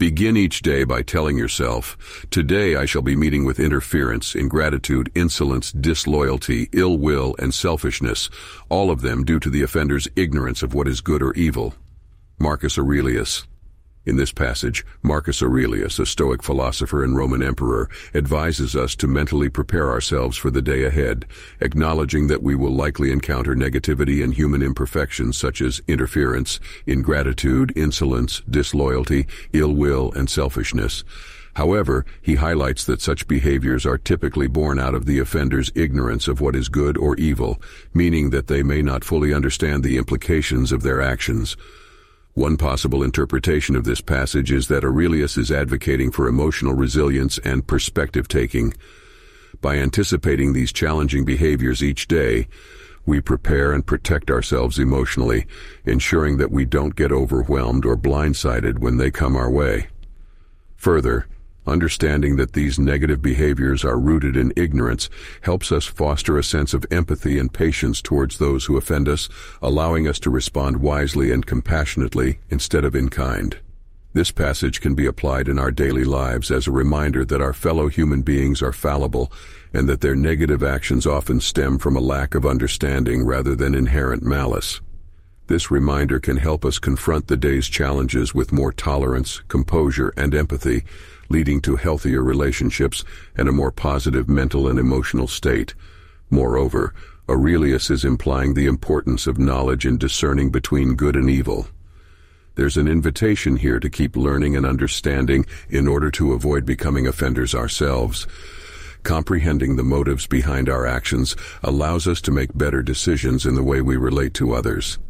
Begin each day by telling yourself, Today I shall be meeting with interference, ingratitude, insolence, disloyalty, ill will, and selfishness, all of them due to the offender's ignorance of what is good or evil. Marcus Aurelius in this passage, Marcus Aurelius, a Stoic philosopher and Roman emperor, advises us to mentally prepare ourselves for the day ahead, acknowledging that we will likely encounter negativity and human imperfections such as interference, ingratitude, insolence, disloyalty, ill will, and selfishness. However, he highlights that such behaviors are typically born out of the offender's ignorance of what is good or evil, meaning that they may not fully understand the implications of their actions. One possible interpretation of this passage is that Aurelius is advocating for emotional resilience and perspective-taking. By anticipating these challenging behaviors each day, we prepare and protect ourselves emotionally, ensuring that we don't get overwhelmed or blindsided when they come our way. Further, Understanding that these negative behaviors are rooted in ignorance helps us foster a sense of empathy and patience towards those who offend us, allowing us to respond wisely and compassionately instead of in kind. This passage can be applied in our daily lives as a reminder that our fellow human beings are fallible and that their negative actions often stem from a lack of understanding rather than inherent malice. This reminder can help us confront the day's challenges with more tolerance, composure, and empathy, leading to healthier relationships and a more positive mental and emotional state. Moreover, Aurelius is implying the importance of knowledge in discerning between good and evil. There's an invitation here to keep learning and understanding in order to avoid becoming offenders ourselves. Comprehending the motives behind our actions allows us to make better decisions in the way we relate to others.